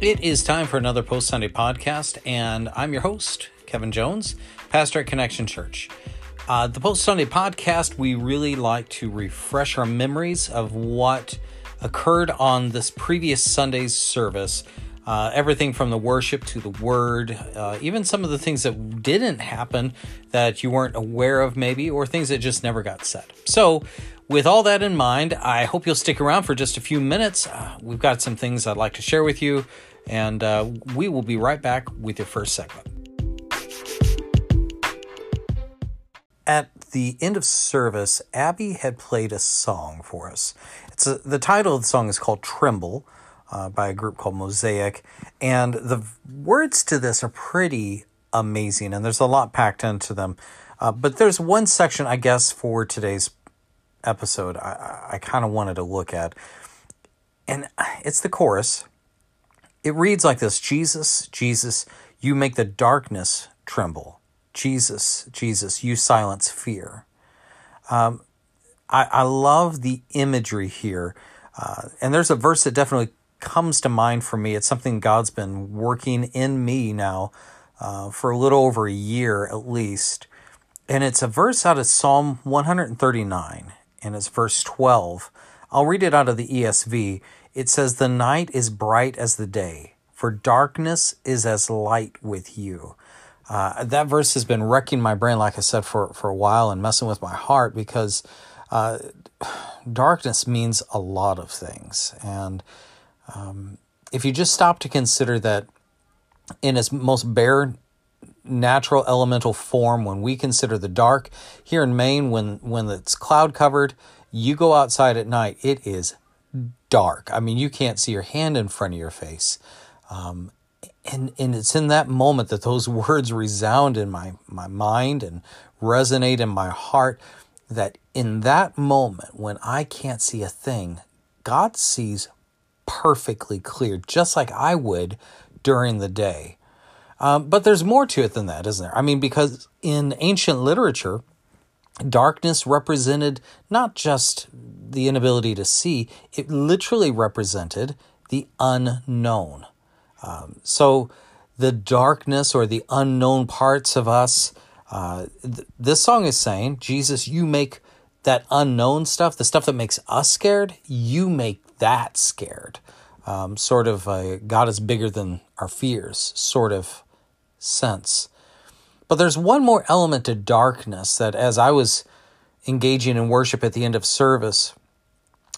It is time for another Post Sunday podcast, and I'm your host, Kevin Jones, pastor at Connection Church. Uh, the Post Sunday podcast, we really like to refresh our memories of what occurred on this previous Sunday's service. Uh, everything from the worship to the word, uh, even some of the things that didn't happen that you weren't aware of, maybe, or things that just never got said. So, with all that in mind, I hope you'll stick around for just a few minutes. Uh, we've got some things I'd like to share with you, and uh, we will be right back with your first segment. At the end of service, Abby had played a song for us. It's a, the title of the song is called Tremble uh, by a group called Mosaic, and the words to this are pretty amazing, and there's a lot packed into them. Uh, but there's one section, I guess, for today's episode I, I kind of wanted to look at. And it's the chorus. It reads like this Jesus, Jesus, you make the darkness tremble. Jesus, Jesus, you silence fear. Um, I, I love the imagery here. Uh, and there's a verse that definitely comes to mind for me. It's something God's been working in me now uh, for a little over a year at least. And it's a verse out of Psalm 139 and it's verse 12. I'll read it out of the ESV. It says, The night is bright as the day, for darkness is as light with you. Uh, that verse has been wrecking my brain, like I said, for, for a while and messing with my heart because uh, darkness means a lot of things. And um, if you just stop to consider that in its most bare natural elemental form when we consider the dark. Here in Maine when when it's cloud covered you go outside at night it is dark. I mean you can't see your hand in front of your face. Um, and and it's in that moment that those words resound in my my mind and resonate in my heart that in that moment when I can't see a thing God sees perfectly clear just like I would during the day um, but there's more to it than that, isn't there? I mean, because in ancient literature, darkness represented not just the inability to see, it literally represented the unknown. Um, so the darkness or the unknown parts of us, uh, th- this song is saying, Jesus, you make that unknown stuff, the stuff that makes us scared, you make that scared. Um, sort of a God is bigger than our fears, sort of sense. But there's one more element to darkness that, as I was engaging in worship at the end of service,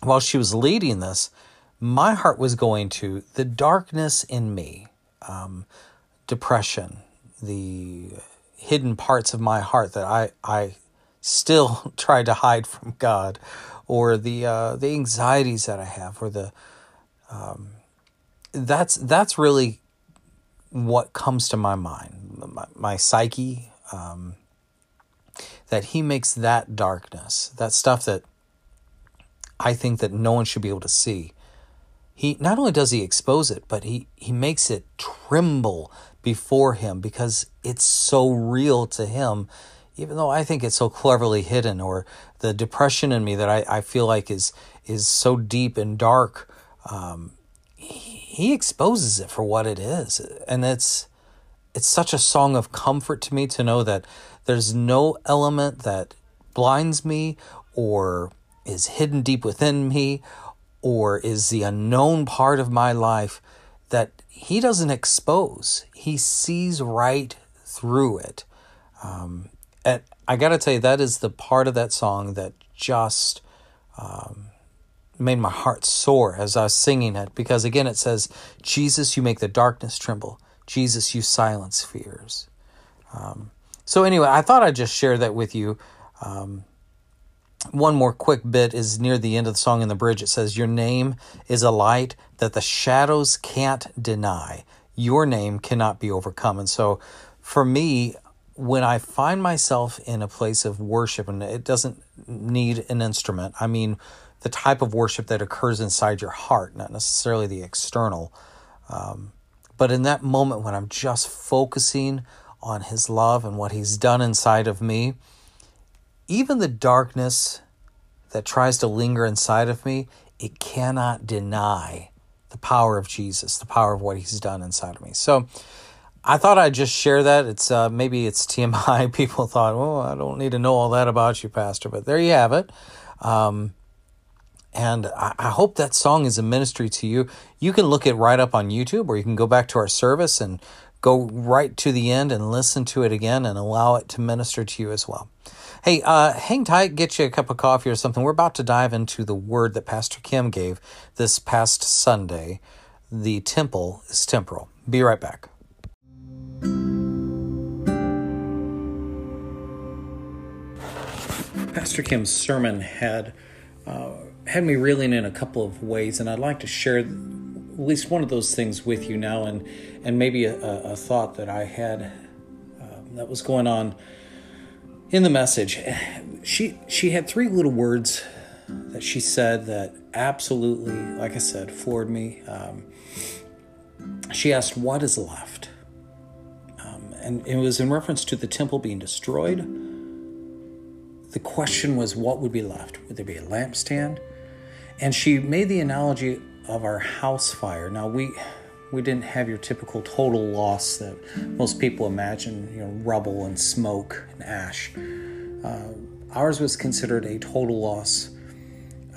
while she was leading this, my heart was going to the darkness in me, um, depression, the hidden parts of my heart that I, I still try to hide from God, or the uh, the anxieties that I have, or the um, that's that's really what comes to my mind, my, my psyche, um, that he makes that darkness, that stuff that I think that no one should be able to see. He not only does he expose it, but he, he makes it tremble before him because it's so real to him, even though I think it's so cleverly hidden, or the depression in me that I, I feel like is is so deep and dark. Um, he exposes it for what it is and it's it's such a song of comfort to me to know that there's no element that blinds me or is hidden deep within me or is the unknown part of my life that he doesn't expose. He sees right through it. Um, and i gotta tell you that is the part of that song that just um, made my heart soar as I was singing it because again it says, Jesus, you make the darkness tremble. Jesus, you silence fears. Um, so, anyway, I thought I'd just share that with you. Um, one more quick bit is near the end of the song in the bridge. It says, Your name is a light that the shadows can't deny. Your name cannot be overcome. And so, for me, when I find myself in a place of worship, and it doesn't need an instrument, I mean, the type of worship that occurs inside your heart, not necessarily the external. Um, but in that moment when I'm just focusing on His love and what He's done inside of me, even the darkness that tries to linger inside of me, it cannot deny the power of Jesus, the power of what He's done inside of me. So I thought I'd just share that. It's uh, maybe it's TMI. People thought, well, I don't need to know all that about you, Pastor," but there you have it. Um, and I, I hope that song is a ministry to you. You can look it right up on YouTube, or you can go back to our service and go right to the end and listen to it again and allow it to minister to you as well. Hey, uh, hang tight, get you a cup of coffee or something. We're about to dive into the word that Pastor Kim gave this past Sunday. The temple is temporal. Be right back. Pastor Kim's sermon had uh, had me reeling in a couple of ways, and I'd like to share at least one of those things with you now, and and maybe a, a thought that I had uh, that was going on in the message. She she had three little words that she said that absolutely, like I said, floored me. Um, she asked, "What is left?" Um, and it was in reference to the temple being destroyed. The question was, what would be left? Would there be a lampstand? And she made the analogy of our house fire. Now we we didn't have your typical total loss that most people imagine, you know, rubble and smoke and ash. Uh, ours was considered a total loss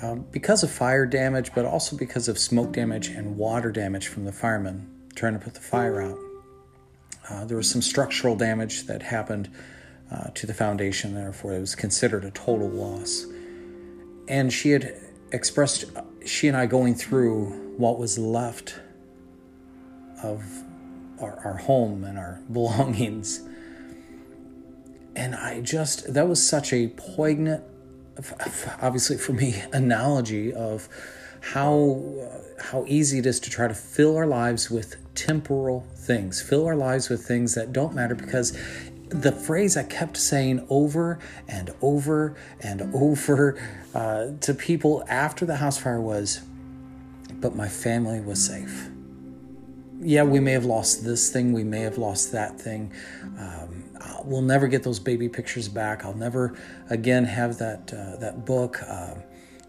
uh, because of fire damage, but also because of smoke damage and water damage from the firemen trying to put the fire out. Uh, there was some structural damage that happened uh, to the foundation, therefore, it was considered a total loss. And she had expressed, she and I going through what was left of our, our home and our belongings. And I just, that was such a poignant, obviously for me, analogy of how uh, how easy it is to try to fill our lives with temporal things, fill our lives with things that don't matter because the phrase I kept saying over and over and over uh, to people after the house fire was, but my family was safe. Yeah, we may have lost this thing, we may have lost that thing. Um, we'll never get those baby pictures back. I'll never again have that uh, that book. Uh,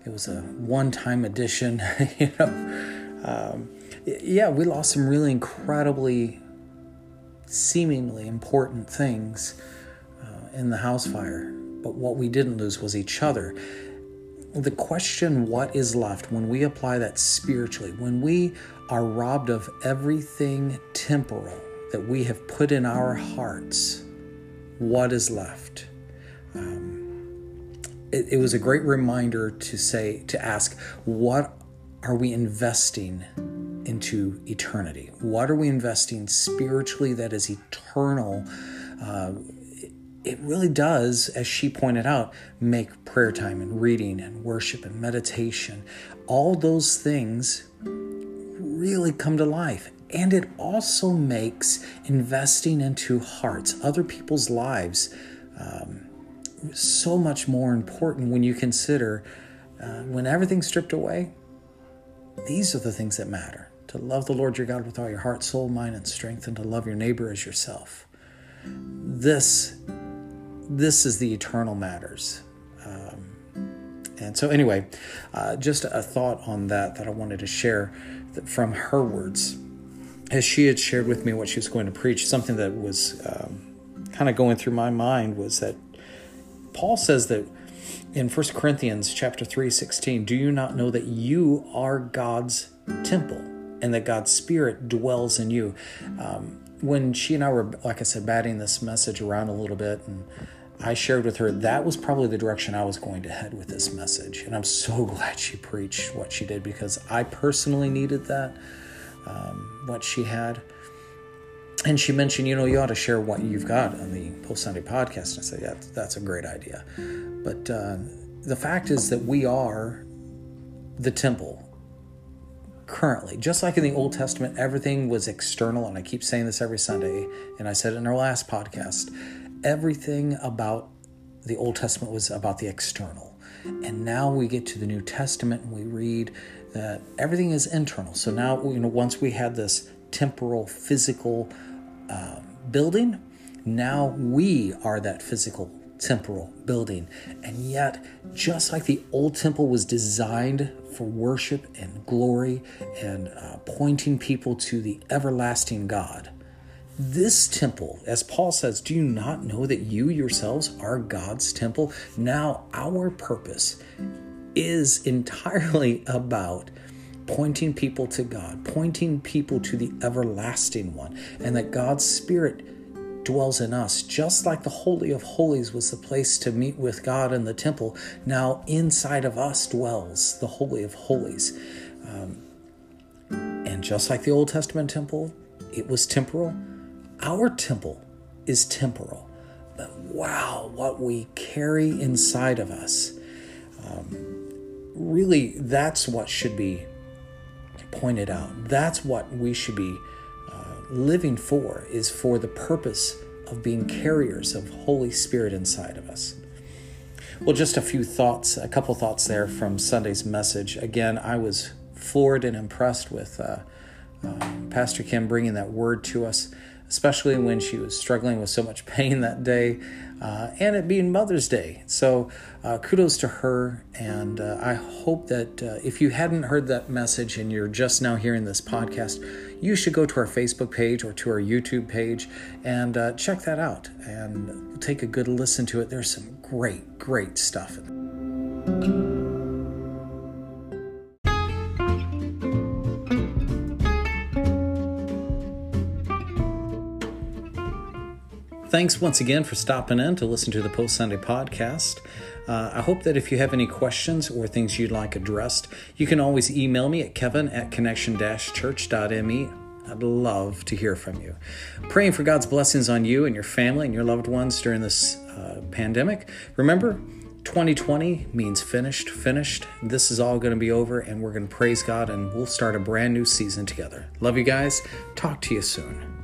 it was a one-time edition, you know. Um, yeah, we lost some really incredibly seemingly important things uh, in the house fire, but what we didn't lose was each other. The question, what is left, when we apply that spiritually, when we are robbed of everything temporal that we have put in our hearts, what is left? Um, it, it was a great reminder to say, to ask, what are we investing into eternity? What are we investing spiritually that is eternal? Uh, it really does, as she pointed out, make prayer time and reading and worship and meditation, all those things really come to life. And it also makes investing into hearts, other people's lives, um, so much more important when you consider uh, when everything's stripped away, these are the things that matter to love the Lord your God with all your heart, soul, mind, and strength, and to love your neighbor as yourself. This, this is the eternal matters. Um, and so, anyway, uh, just a thought on that that I wanted to share from her words. As she had shared with me what she was going to preach, something that was um, kind of going through my mind was that Paul says that in 1 Corinthians chapter 3, 16, do you not know that you are God's temple? And that God's Spirit dwells in you. Um, when she and I were, like I said, batting this message around a little bit, and I shared with her that was probably the direction I was going to head with this message. And I'm so glad she preached what she did because I personally needed that, um, what she had. And she mentioned, you know, you ought to share what you've got on the Post Sunday podcast. And I said, yeah, that's a great idea. But uh, the fact is that we are the temple currently. Just like in the Old Testament, everything was external, and I keep saying this every Sunday, and I said it in our last podcast. Everything about the Old Testament was about the external. And now we get to the New Testament and we read that everything is internal. So now, you know, once we had this temporal, physical uh, building, now we are that physical temporal building. And yet, just like the old temple was designed for worship and glory and uh, pointing people to the everlasting God. This temple, as Paul says, do you not know that you yourselves are God's temple? Now, our purpose is entirely about pointing people to God, pointing people to the everlasting one, and that God's Spirit dwells in us, just like the Holy of Holies was the place to meet with God in the temple. Now, inside of us dwells the Holy of Holies. Um, and just like the Old Testament temple, it was temporal. Our temple is temporal. But wow, what we carry inside of us. Um, really, that's what should be pointed out. That's what we should be living for is for the purpose of being carriers of Holy Spirit inside of us. Well, just a few thoughts, a couple thoughts there from Sunday's message. Again, I was floored and impressed with uh, uh, Pastor Kim bringing that word to us, especially when she was struggling with so much pain that day uh, and it being Mother's Day. So, uh, kudos to her. And uh, I hope that uh, if you hadn't heard that message and you're just now hearing this podcast, you should go to our Facebook page or to our YouTube page and uh, check that out and take a good listen to it. There's some great, great stuff. Thanks once again for stopping in to listen to the Post Sunday podcast. Uh, I hope that if you have any questions or things you'd like addressed, you can always email me at kevin at connection church.me. I'd love to hear from you. Praying for God's blessings on you and your family and your loved ones during this uh, pandemic. Remember, 2020 means finished, finished. This is all going to be over, and we're going to praise God and we'll start a brand new season together. Love you guys. Talk to you soon.